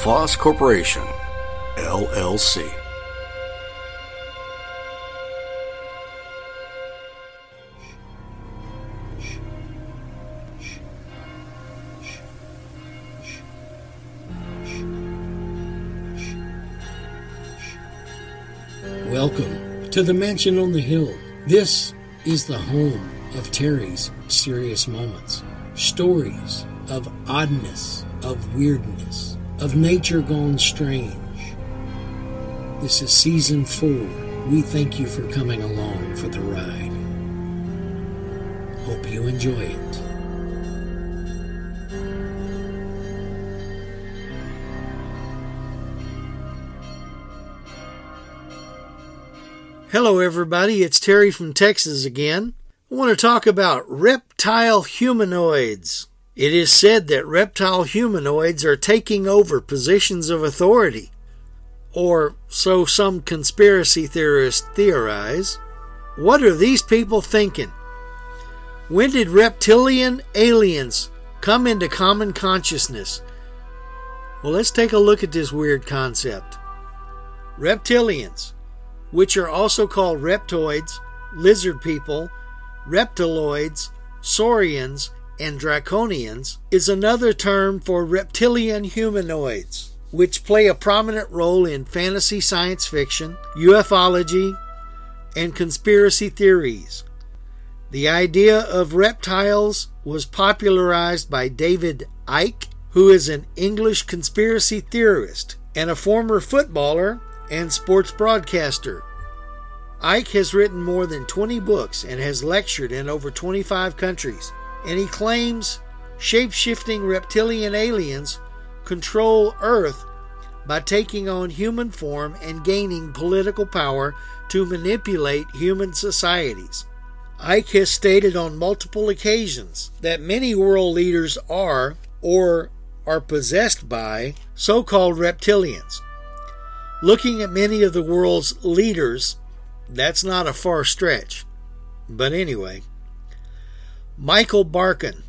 LaFosse Corporation, LLC. Welcome to the Mansion on the Hill. This is the home of Terry's Mysterious Moments. Stories of oddness, of weirdness, of nature gone strange. This is season four. We thank you for coming along for the ride. Hope you enjoy it. Hello, everybody. It's Terry from Texas again. I want to talk about reptile humanoids. It is said that reptile humanoids are taking over positions of authority, or so some conspiracy theorists theorize. What are these people thinking? When did reptilian aliens come into common consciousness? Well, let's take a look at this weird concept. Reptilians, which are also called reptoids, lizard people, reptiloids, saurians, and draconians, is another term for reptilian humanoids, which play a prominent role in fantasy science fiction, ufology, and conspiracy theories. The idea of reptiles was popularized by David Icke, who is an English conspiracy theorist and a former footballer and sports broadcaster. Icke has written more than 20 books and has lectured in over 25 countries, and he claims shape shifting reptilian aliens control Earth by taking on human form and gaining political power to manipulate human societies. Icke has stated on multiple occasions that many world leaders are, or are possessed by, so called reptilians. Looking at many of the world's leaders, that's not a far stretch. But anyway, Michael Barkun,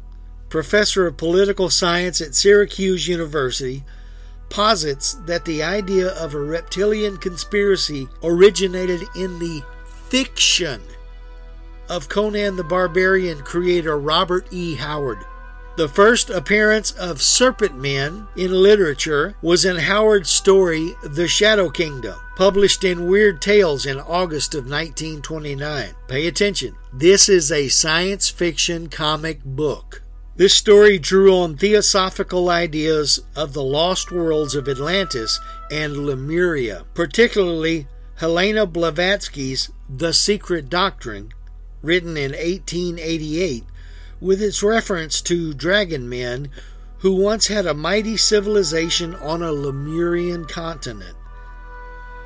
professor of political science at Syracuse University, posits that the idea of a reptilian conspiracy originated in the fiction of Conan the Barbarian creator Robert E. Howard. The first appearance of serpent men in literature was in Howard's story The Shadow Kingdom, published in Weird Tales in August of 1929. Pay attention. This is a science fiction comic book. This story drew on theosophical ideas of the lost worlds of Atlantis and Lemuria, particularly Helena Blavatsky's The Secret Doctrine, written in 1888, with its reference to dragon men who once had a mighty civilization on a Lemurian continent.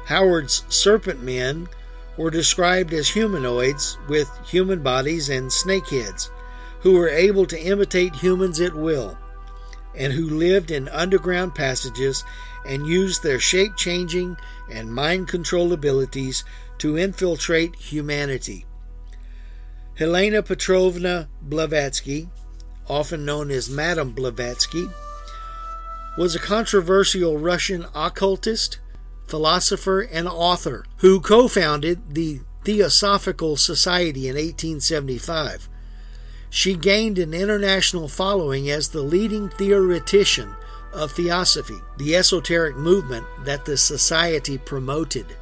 Howard's serpent men were described as humanoids with human bodies and snake heads, who were able to imitate humans at will, and who lived in underground passages and used their shape changing and mind control abilities to infiltrate humanity. Helena Petrovna Blavatsky, often known as Madame Blavatsky, was a controversial Russian occultist, philosopher, and author who co founded the Theosophical Society in 1875. She gained an international following as the leading theoretician of theosophy, the esoteric movement that the society promoted.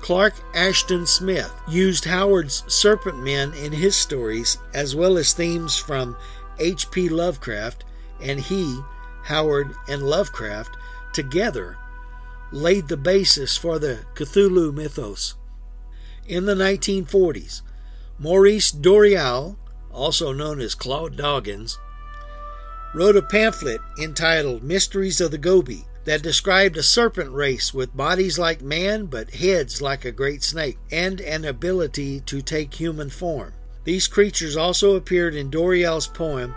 Clark Ashton Smith used Howard's serpent men in his stories, as well as themes from H.P. Lovecraft, and he, Howard, and Lovecraft together laid the basis for the Cthulhu mythos. In the 1940s, Maurice Doreal, also known as Claude Doggins, wrote a pamphlet entitled Mysteries of the Gobi that described a serpent race with bodies like man but heads like a great snake and an ability to take human form. These creatures also appeared in Doreal's poem,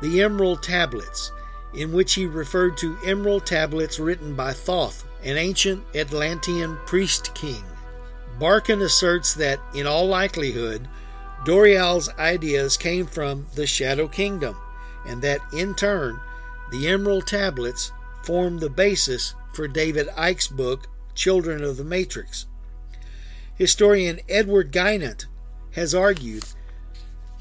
The Emerald Tablets, in which he referred to emerald tablets written by Thoth, an ancient Atlantean priest king. Barkun asserts that, in all likelihood, Doreal's ideas came from the Shadow Kingdom, and that in turn, the Emerald Tablets formed the basis for David Icke's book, Children of the Matrix. Historian Edward Guimont has argued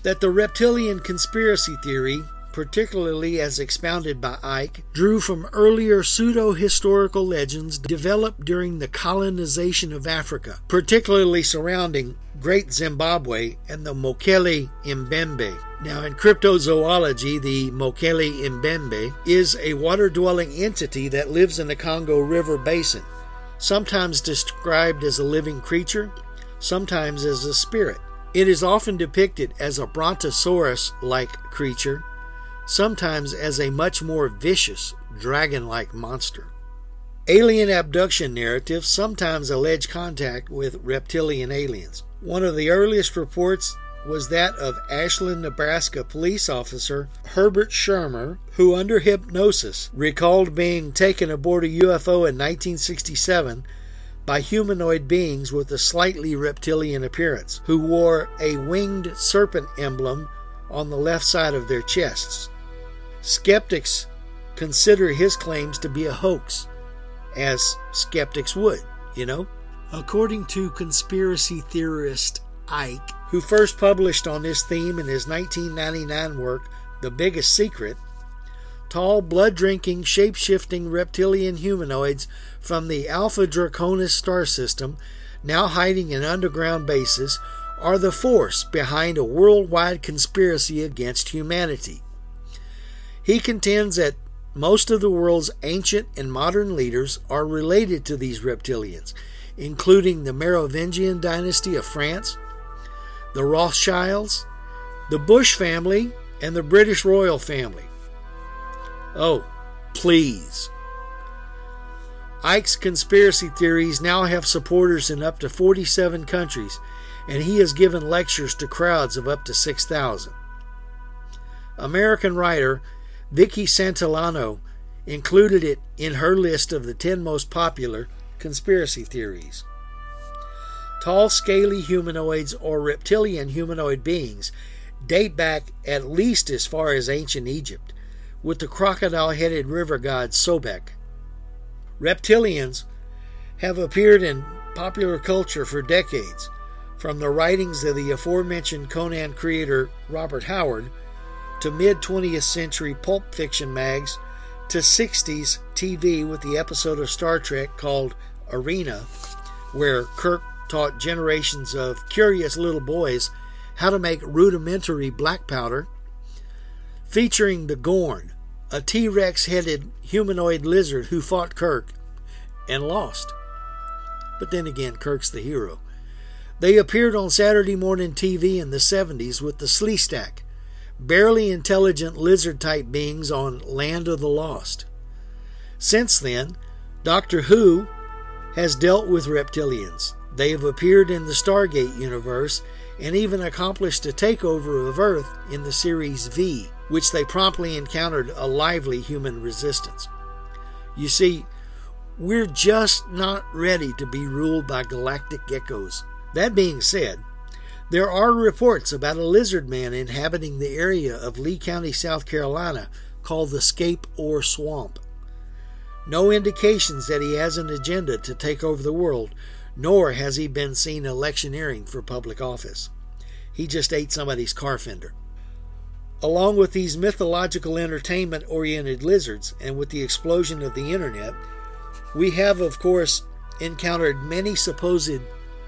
that the reptilian conspiracy theory particularly as expounded by Icke, drew from earlier pseudo historical legends developed during the colonization of Africa, particularly surrounding Great Zimbabwe and the Mokele Mbembe. Now, in cryptozoology, the Mokele Mbembe is a water dwelling entity that lives in the Congo River basin, sometimes described as a living creature, sometimes as a spirit. It is often depicted as a brontosaurus like creature sometimes as a much more vicious, dragon like monster. Alien abduction narratives sometimes allege contact with reptilian aliens. One of the earliest reports was that of Ashland, Nebraska police officer Herbert Schirmer, who, under hypnosis, recalled being taken aboard a UFO in 1967 by humanoid beings with a slightly reptilian appearance, who wore a winged serpent emblem on the left side of their chests. Skeptics consider his claims to be a hoax, as skeptics would, you know. According to conspiracy theorist Icke, who first published on this theme in his 1999 work, The Biggest Secret, tall, blood drinking, shape shifting reptilian humanoids from the Alpha Draconis star system, now hiding in underground bases, are the force behind a worldwide conspiracy against humanity. He contends that most of the world's ancient and modern leaders are related to these reptilians, including the Merovingian dynasty of France, the Rothschilds, the Bush family, and the British royal family. Oh, please. Icke's conspiracy theories now have supporters in up to 47 countries, and he has given lectures to crowds of up to 6,000. American writer Vicki Santillano included it in her list of the 10 most popular conspiracy theories. Tall, scaly humanoids or reptilian humanoid beings date back at least as far as ancient Egypt, with the crocodile headed river god Sobek. Reptilians have appeared in popular culture for decades, from the writings of the aforementioned Conan creator Robert Howard to mid 20th century pulp fiction mags to 60s TV with the episode of Star Trek called Arena, where Kirk taught generations of curious little boys how to make rudimentary black powder, featuring the Gorn, a T Rex headed humanoid lizard who fought Kirk and lost. But then again, Kirk's the hero. They appeared on Saturday morning TV in the 70s with the Sleestak, barely intelligent lizard type beings on Land of the Lost. Since then, Doctor Who has dealt with reptilians. They have appeared in the Stargate universe and even accomplished a takeover of Earth in the series V, which they promptly encountered a lively human resistance. You see, we're just not ready to be ruled by galactic geckos. That being said, there are reports about a lizard man inhabiting the area of Lee County, South Carolina, called the Scape Ore Swamp. No indications that he has an agenda to take over the world, nor has he been seen electioneering for public office. He just ate somebody's car fender. Along with these mythological entertainment oriented lizards, and with the explosion of the internet, we have, of course, encountered many supposed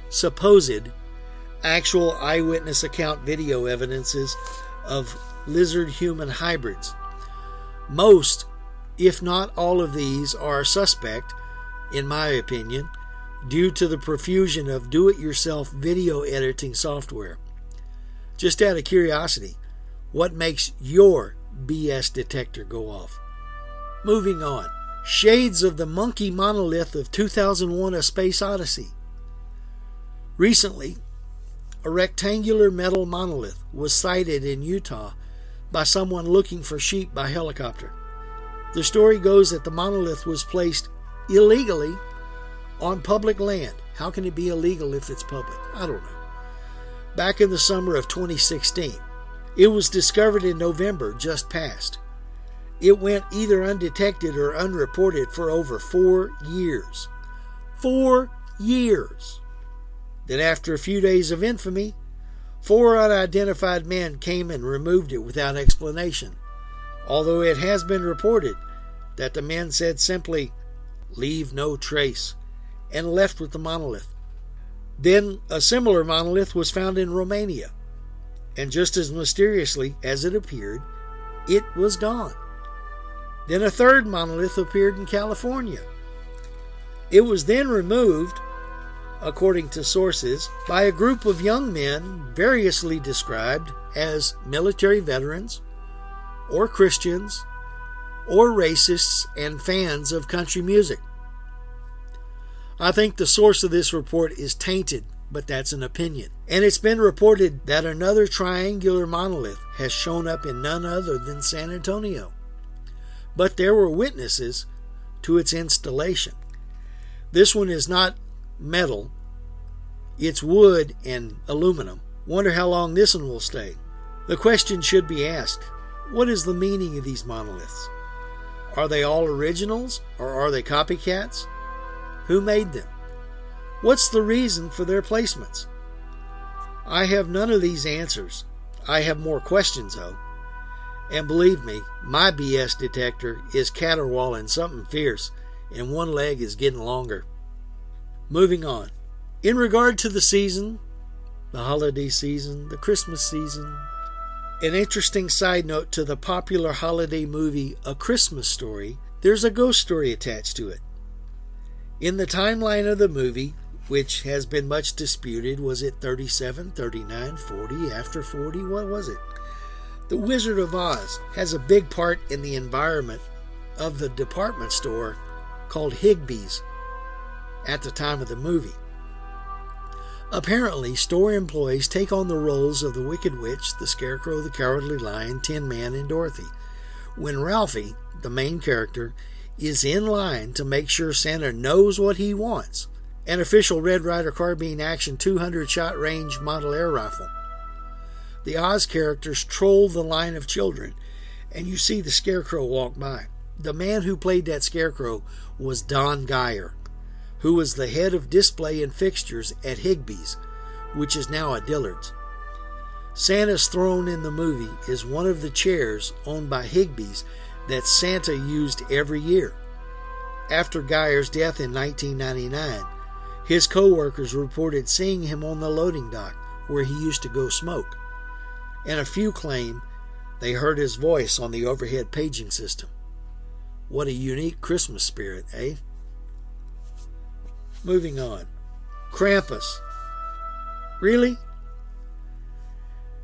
supposed actual eyewitness account video evidences of lizard human hybrids. Most, if not all of these, are suspect, in my opinion, due to the profusion of do it yourself video editing software. Just out of curiosity, what makes your BS detector go off? Moving on. shades of the monkey monolith of 2001 A Space Odyssey. Recently, a rectangular metal monolith was sighted in Utah by someone looking for sheep by helicopter. The story goes that the monolith was placed illegally on public land. How can it be illegal if it's public? I don't know. Back in the summer of 2016, it was discovered in November just past. It went either undetected or unreported for over four years. Four years. Then, after a few days of infamy, four unidentified men came and removed it without explanation, although it has been reported that the men said simply, Leave no trace, and left with the monolith. Then a similar monolith was found in Romania, and just as mysteriously as it appeared, it was gone. Then a third monolith appeared in California. It was then removed, according to sources, by a group of young men variously described as military veterans, or Christians, or racists and fans of country music. I think the source of this report is tainted, but that's an opinion. And it's been reported that another triangular monolith has shown up in none other than San Antonio but there were witnesses to its installation. This one is not metal, it's wood and aluminum. Wonder how long this one will stay. The question should be asked what is the meaning of these monoliths? Are they all originals or are they copycats? Who made them? What's the reason for their placements? I have none of these answers. I have more questions, though. And believe me, my BS detector is caterwauling something fierce, and one leg is getting longer. Moving on. In regard to the season, the holiday season, the Christmas season, an interesting side note to the popular holiday movie A Christmas Story, there's a ghost story attached to it. In the timeline of the movie, which has been much disputed, was it 37, 39, 40, after 40? What was it? The Wizard of Oz has a big part in the environment of the department store called Higbee's at the time of the movie. Apparently, store employees take on the roles of the Wicked Witch, the Scarecrow, the Cowardly Lion, Tin Man, and Dorothy. When Ralphie, the main character, is in line to make sure Santa knows what he wants an official Red Ryder Carbine Action 200 shot range model air rifle the Oz characters troll the line of children, and you see the Scarecrow walk by. The man who played that Scarecrow was Don Geyer, who was the head of display and fixtures at Higbee's, which is now at Dillard's. Santa's throne in the movie is one of the chairs owned by Higbee's that Santa used every year. After Geyer's death in 1999, his co workers reported seeing him on the loading dock where he used to go smoke and a few claim they heard his voice on the overhead paging system. What a unique Christmas spirit, eh? Moving on. Krampus. Really?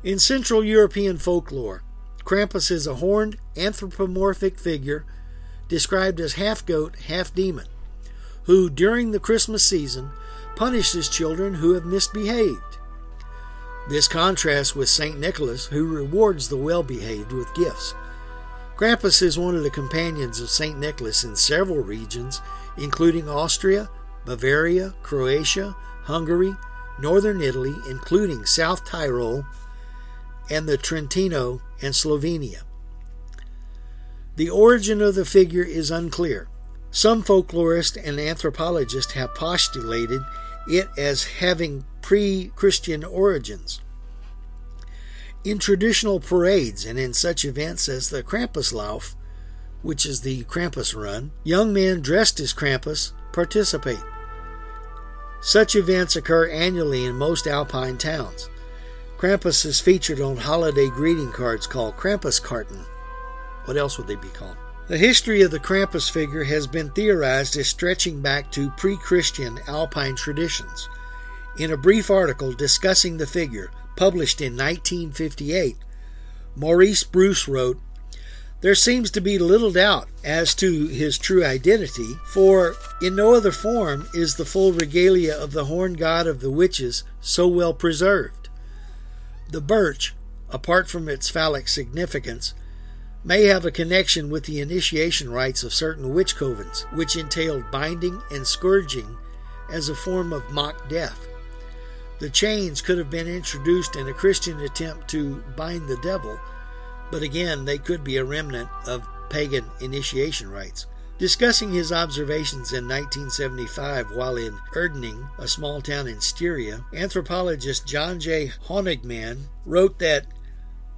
In Central European folklore, Krampus is a horned, anthropomorphic figure described as half goat, half demon, who, during the Christmas season, punishes children who have misbehaved. This contrasts with St. Nicholas, who rewards the well behaved with gifts. Krampus is one of the companions of St. Nicholas in several regions, including Austria, Bavaria, Croatia, Hungary, northern Italy, including South Tyrol, and the Trentino and Slovenia. The origin of the figure is unclear. Some folklorists and anthropologists have postulated it as having pre Christian origins. In traditional parades and in such events as the Krampuslauf, which is the Krampus Run, young men dressed as Krampus participate. Such events occur annually in most alpine towns. Krampus is featured on holiday greeting cards called Krampuskarten. What else would they be called? The history of the Krampus figure has been theorized as stretching back to pre Christian alpine traditions. In a brief article discussing the figure, published in 1958, Maurice Bruce wrote There seems to be little doubt as to his true identity, for in no other form is the full regalia of the horn god of the witches so well preserved. The birch, apart from its phallic significance, may have a connection with the initiation rites of certain witch covens, which entailed binding and scourging as a form of mock death. The chains could have been introduced in a Christian attempt to bind the devil but again, they could be a remnant of pagan initiation rites. Discussing his observations in 1975 while in Irdning, a small town in Styria, anthropologist John J. Honigmann wrote that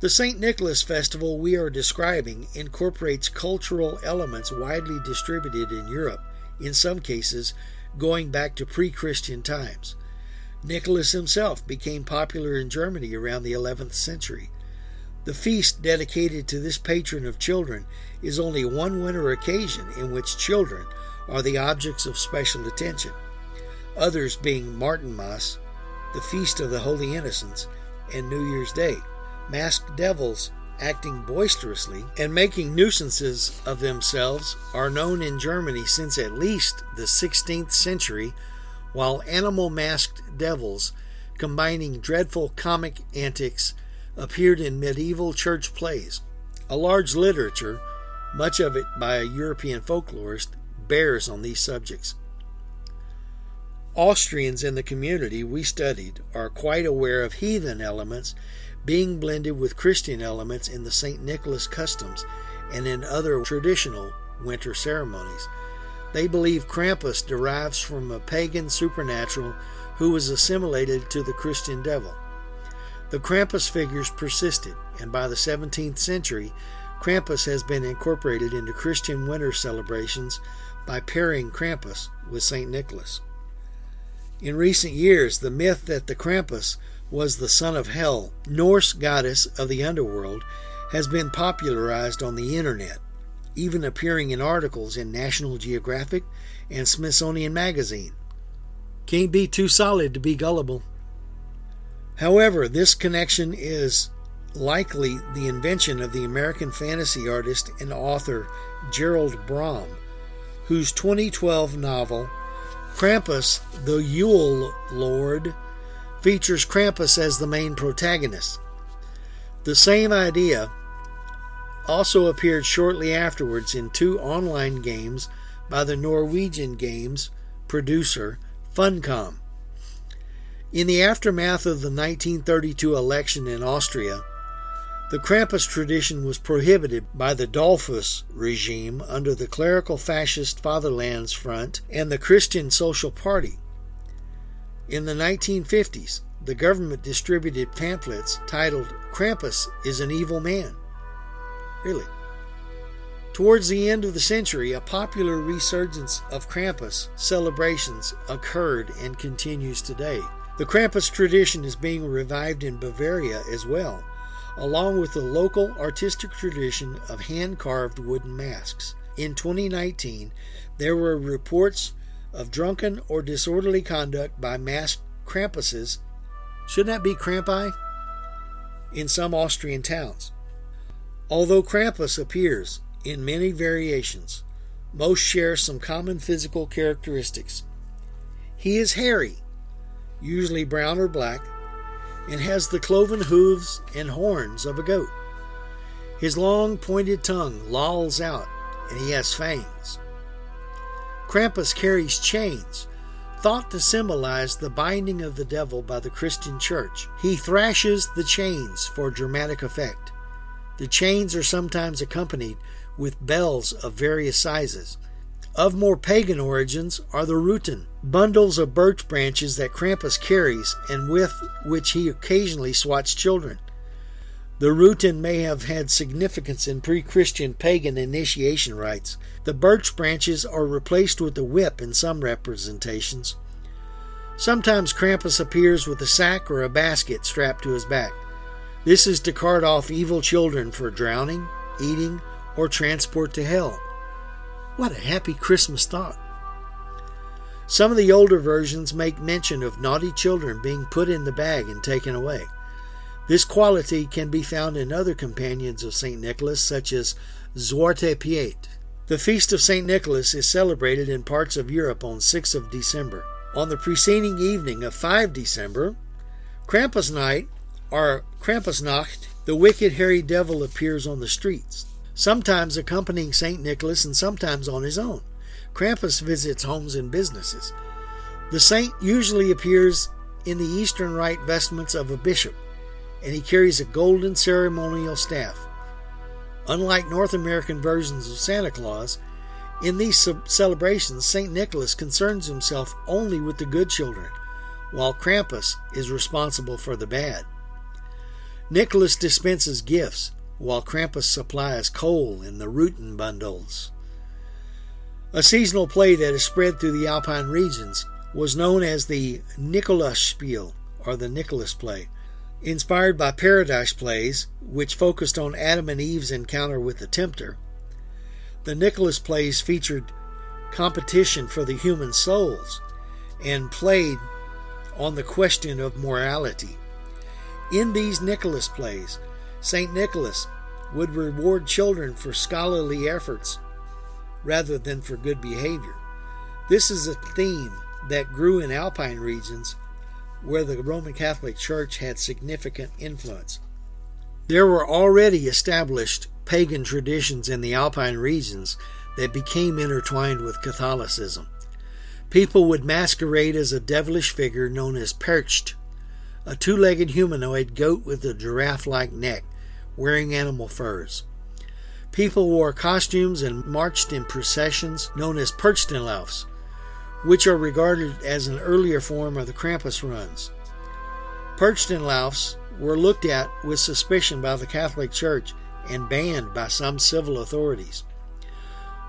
the St. Nicholas festival we are describing incorporates cultural elements widely distributed in Europe, in some cases going back to pre Christian times. Nicholas himself became popular in Germany around the 11th century. The feast dedicated to this patron of children is only one winter occasion in which children are the objects of special attention, others being Martinmas, the Feast of the Holy Innocents, and New Year's Day. Masked devils acting boisterously and making nuisances of themselves are known in Germany since at least the 16th century, while animal masked devils, combining dreadful comic antics appeared in medieval church plays. A large literature, much of it by a European folklorist, bears on these subjects. Austrians in the community we studied are quite aware of heathen elements being blended with Christian elements in the St. Nicholas customs and in other traditional winter ceremonies. They believe Krampus derives from a pagan supernatural who was assimilated to the Christian devil. The Krampus figures persisted, and by the 17th century, Krampus has been incorporated into Christian winter celebrations by pairing Krampus with St. Nicholas. In recent years, the myth that the Krampus was the son of Hel, Norse goddess of the underworld, has been popularized on the internet, even appearing in articles in National Geographic and Smithsonian Magazine. Can't be too solid to be gullible. However, this connection is likely the invention of the American fantasy artist and author Gerald Brom, whose 2012 novel Krampus, the Yule Lord, features Krampus as the main protagonist. The same idea also appeared shortly afterwards in two online games by the Norwegian games producer Funcom. In the aftermath of the 1932 election in Austria, the Krampus tradition was prohibited by the Dollfuss regime under the clerical fascist Fatherlands Front and the Christian Social Party. In the 1950s, the government distributed pamphlets titled Krampus is an Evil Man. Really? Towards the end of the century, a popular resurgence of Krampus celebrations occurred and continues today. The Krampus tradition is being revived in Bavaria as well, along with the local artistic tradition of hand carved wooden masks. In 2019, there were reports of drunken or disorderly conduct by masked Krampuses. Shouldn't that be Krampi? In some Austrian towns. Although Krampus appears in many variations, most share some common physical characteristics. He is hairy usually brown or black, and has the cloven hooves and horns of a goat. His long pointed tongue lolls out, and he has fangs. Krampus carries chains, thought to symbolize the binding of the devil by the Christian church. He thrashes the chains for dramatic effect. The chains are sometimes accompanied with bells of various sizes. Of more pagan origins are the Ruten, bundles of birch branches that Krampus carries and with which he occasionally swats children. The Ruten may have had significance in pre Christian pagan initiation rites. The birch branches are replaced with the whip in some representations. Sometimes Krampus appears with a sack or a basket strapped to his back. This is to cart off evil children for drowning, eating, or transport to hell. What a happy Christmas thought! Some of the older versions make mention of naughty children being put in the bag and taken away. This quality can be found in other companions of St. Nicholas, such as Zwarte Piet. The feast of St. Nicholas is celebrated in parts of Europe on 6th of December. On the preceding evening of 5 December, Krampus night, or Krampusnacht, the wicked hairy devil appears on the streets, sometimes accompanying St. Nicholas and sometimes on his own. Krampus visits homes and businesses. The saint usually appears in the Eastern Rite vestments of a bishop, and he carries a golden ceremonial staff. Unlike North American versions of Santa Claus, in these celebrations, St. Nicholas concerns himself only with the good children, while Krampus is responsible for the bad. Nicholas dispenses gifts, while Krampus supplies coal in the Ruten bundles. A seasonal play that is spread through the Alpine regions was known as the Nikolausspiel, or the Nicholas play. Inspired by Paradise plays, which focused on Adam and Eve's encounter with the tempter, the Nicholas plays featured competition for the human souls and played on the question of morality. In these Nicholas plays, St. Nicholas would reward children for scholarly efforts rather than for good behavior. This is a theme that grew in Alpine regions where the Roman Catholic Church had significant influence. There were already established pagan traditions in the Alpine regions that became intertwined with Catholicism. People would masquerade as a devilish figure known as Percht, a two legged humanoid goat with a giraffe like neck, wearing animal furs. People wore costumes and marched in processions known as Perchtenlaufs, which are regarded as an earlier form of the Krampus runs. Perchtenlaufs were looked at with suspicion by the Catholic Church and banned by some civil authorities.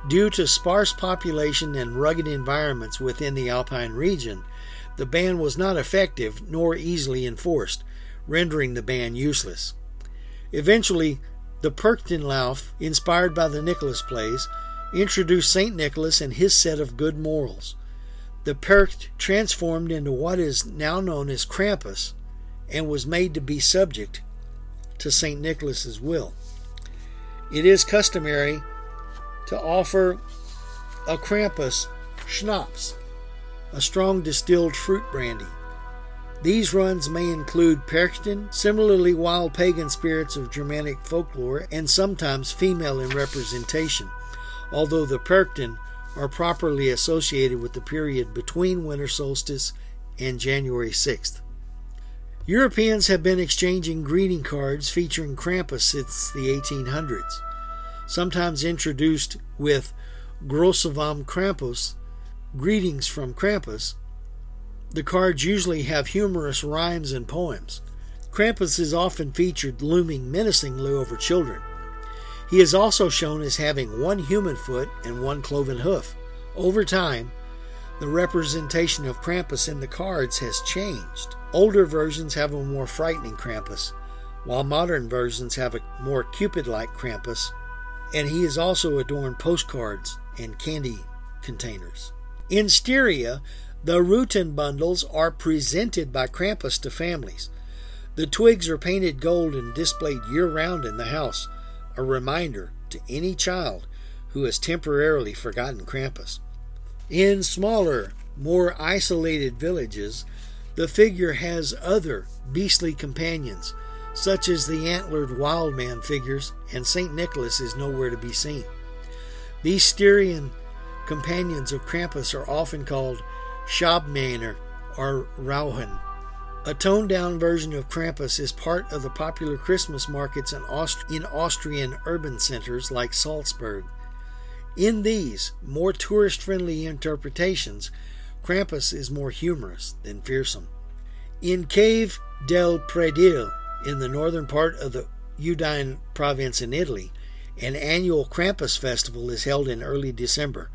Due to sparse population and rugged environments within the Alpine region, the ban was not effective nor easily enforced, rendering the ban useless. Eventually, the Perchtenlauf, inspired by the Nicholas plays, introduced St. Nicholas and his set of good morals. The Percht transformed into what is now known as Krampus and was made to be subject to St. Nicholas's will. It is customary to offer a Krampus schnapps, a strong distilled fruit brandy. These runs may include Perchten, similarly wild pagan spirits of Germanic folklore, and sometimes female in representation, although the Perchten are properly associated with the period between winter solstice and January 6th. Europeans have been exchanging greeting cards featuring Krampus since the 1800s, sometimes introduced with Grüße Krampus, greetings from Krampus, the cards usually have humorous rhymes and poems. Krampus is often featured looming menacingly over children. He is also shown as having one human foot and one cloven hoof. Over time, the representation of Krampus in the cards has changed. Older versions have a more frightening Krampus, while modern versions have a more Cupid like Krampus, and he is also adorned postcards and candy containers. In Styria, the Ruten bundles are presented by Krampus to families. The twigs are painted gold and displayed year round in the house, a reminder to any child who has temporarily forgotten Krampus. In smaller, more isolated villages, the figure has other beastly companions, such as the antlered wild man figures, and St. Nicholas is nowhere to be seen. These Styrian companions of Krampus are often called Schabmähner, or Rauhen. A toned down version of Krampus is part of the popular Christmas markets in, Aust- in Austrian urban centers like Salzburg. In these more tourist friendly interpretations, Krampus is more humorous than fearsome. In Cave del Predil, in the northern part of the Udine province in Italy, an annual Krampus festival is held in early December.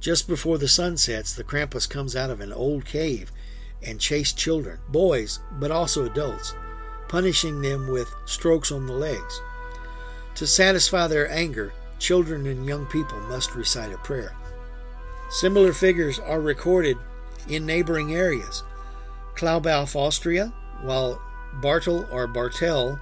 Just before the sun sets, the Krampus comes out of an old cave and chases children, boys, but also adults, punishing them with strokes on the legs. To satisfy their anger, children and young people must recite a prayer. Similar figures are recorded in neighboring areas. Klaubauf, Austria, while Bartel or Bartel,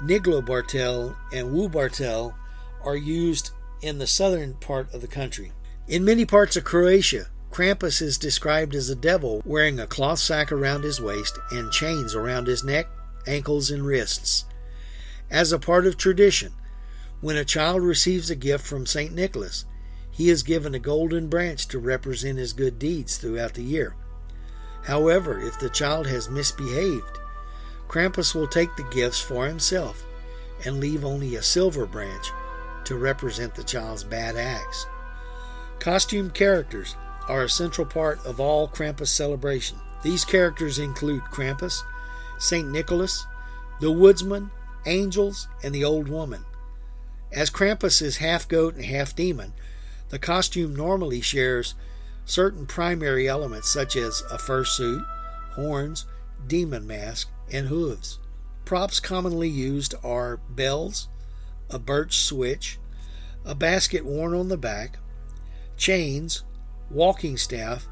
Niglo Bartel, and Wu Bartel are used in the southern part of the country. In many parts of Croatia, Krampus is described as a devil wearing a cloth sack around his waist and chains around his neck, ankles, and wrists. As a part of tradition, when a child receives a gift from St. Nicholas, he is given a golden branch to represent his good deeds throughout the year. However, if the child has misbehaved, Krampus will take the gifts for himself and leave only a silver branch to represent the child's bad acts. Costume characters are a central part of all Krampus celebration. These characters include Krampus, St. Nicholas, the Woodsman, angels, and the Old Woman. As Krampus is half goat and half demon, the costume normally shares certain primary elements such as a fursuit, horns, demon mask, and hooves. Props commonly used are bells, a birch switch, a basket worn on the back, chains, walking staff,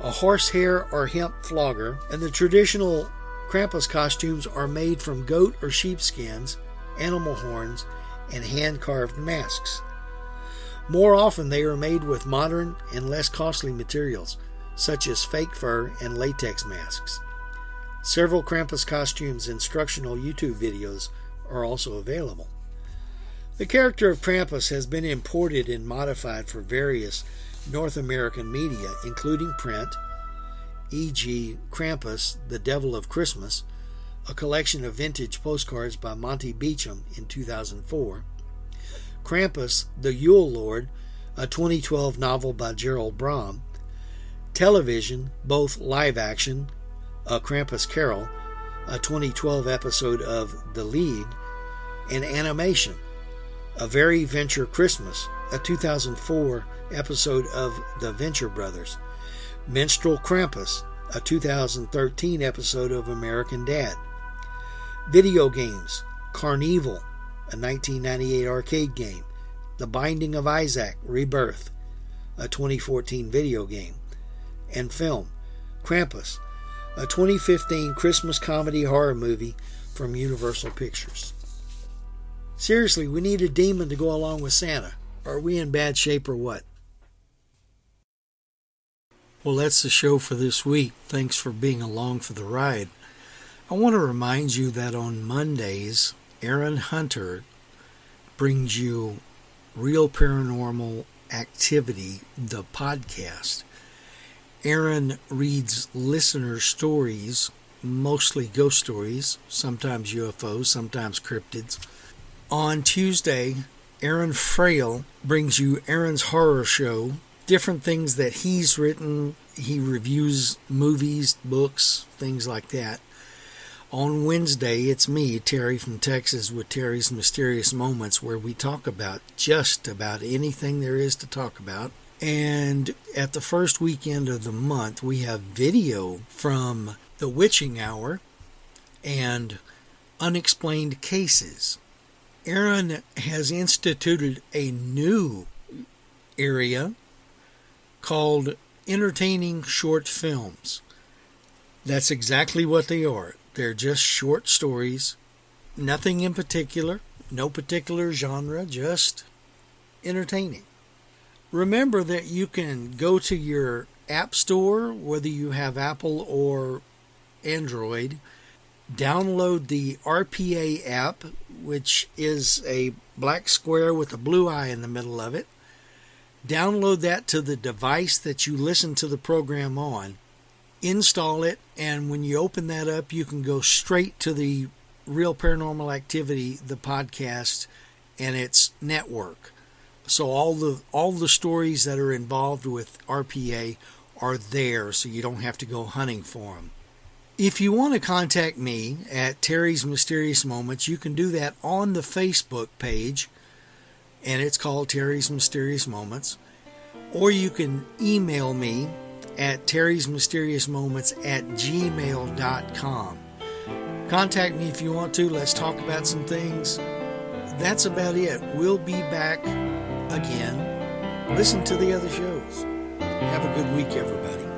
a horsehair or hemp flogger, and the traditional Krampus costumes are made from goat or sheep skins, animal horns, and hand carved masks. More often, they are made with modern and less costly materials, such as fake fur and latex masks. Several Krampus costumes instructional YouTube videos are also available. The character of Krampus has been imported and modified for various North American media, including print, e.g., Krampus, the Devil of Christmas, a collection of vintage postcards by Monte Beauchamp in 2004, Krampus, the Yule Lord, a 2012 novel by Gerald Brom, television, both live action a Krampus Carol, a 2012 episode of The League, and Animation, A Very Venture Christmas, a 2004 episode of The Venture Brothers, Minstrel Krampus, a 2013 episode of American Dad, Video Games, CarnEvil, a 1998 arcade game, The Binding of Isaac Rebirth, a 2014 video game, and film, Krampus, a 2015 Christmas comedy horror movie from Universal Pictures. Seriously, we need a demon to go along with Santa. Are we in bad shape or what? Well, that's the show for this week. Thanks for being along for the ride. I want to remind you that on Mondays, Aaron Hunter brings you Real Paranormal Activity, the podcast. Aaron reads listener stories, mostly ghost stories, sometimes UFOs, sometimes cryptids. On Tuesday, Aaron Frail brings you Aaron's Horror Show, different things that he's written. He reviews movies, books, things like that. On Wednesday, it's me, Terry from Texas, with Terry's Mysterious Moments, where we talk about just about anything there is to talk about. And at the first weekend of the month, we have video from the Witching Hour and Unexplained Cases. Aaron has instituted a new area called Entertaining Short Films. That's exactly what they are. They're just short stories, nothing in particular, no particular genre, just entertaining. Remember that you can go to your App Store, whether you have Apple or Android, download the RPA app, which is a black square with a blue eye in the middle of it. Download that to the device that you listen to the program on. Install it, and when you open that up, you can go straight to the Real Paranormal Activity, the podcast, and its network. So all the all the stories that are involved with RPA are there, so you don't have to go hunting for them. If you want to contact me at Terry's Mysterious Moments, you can do that on the Facebook page, and it's called Terry's Mysterious Moments. Or you can email me at Terry's Mysterious Moments at gmail.com. Contact me if you want to. Let's talk about some things. That's about it. We'll be back again. Listen to the other shows. Have a good week, everybody.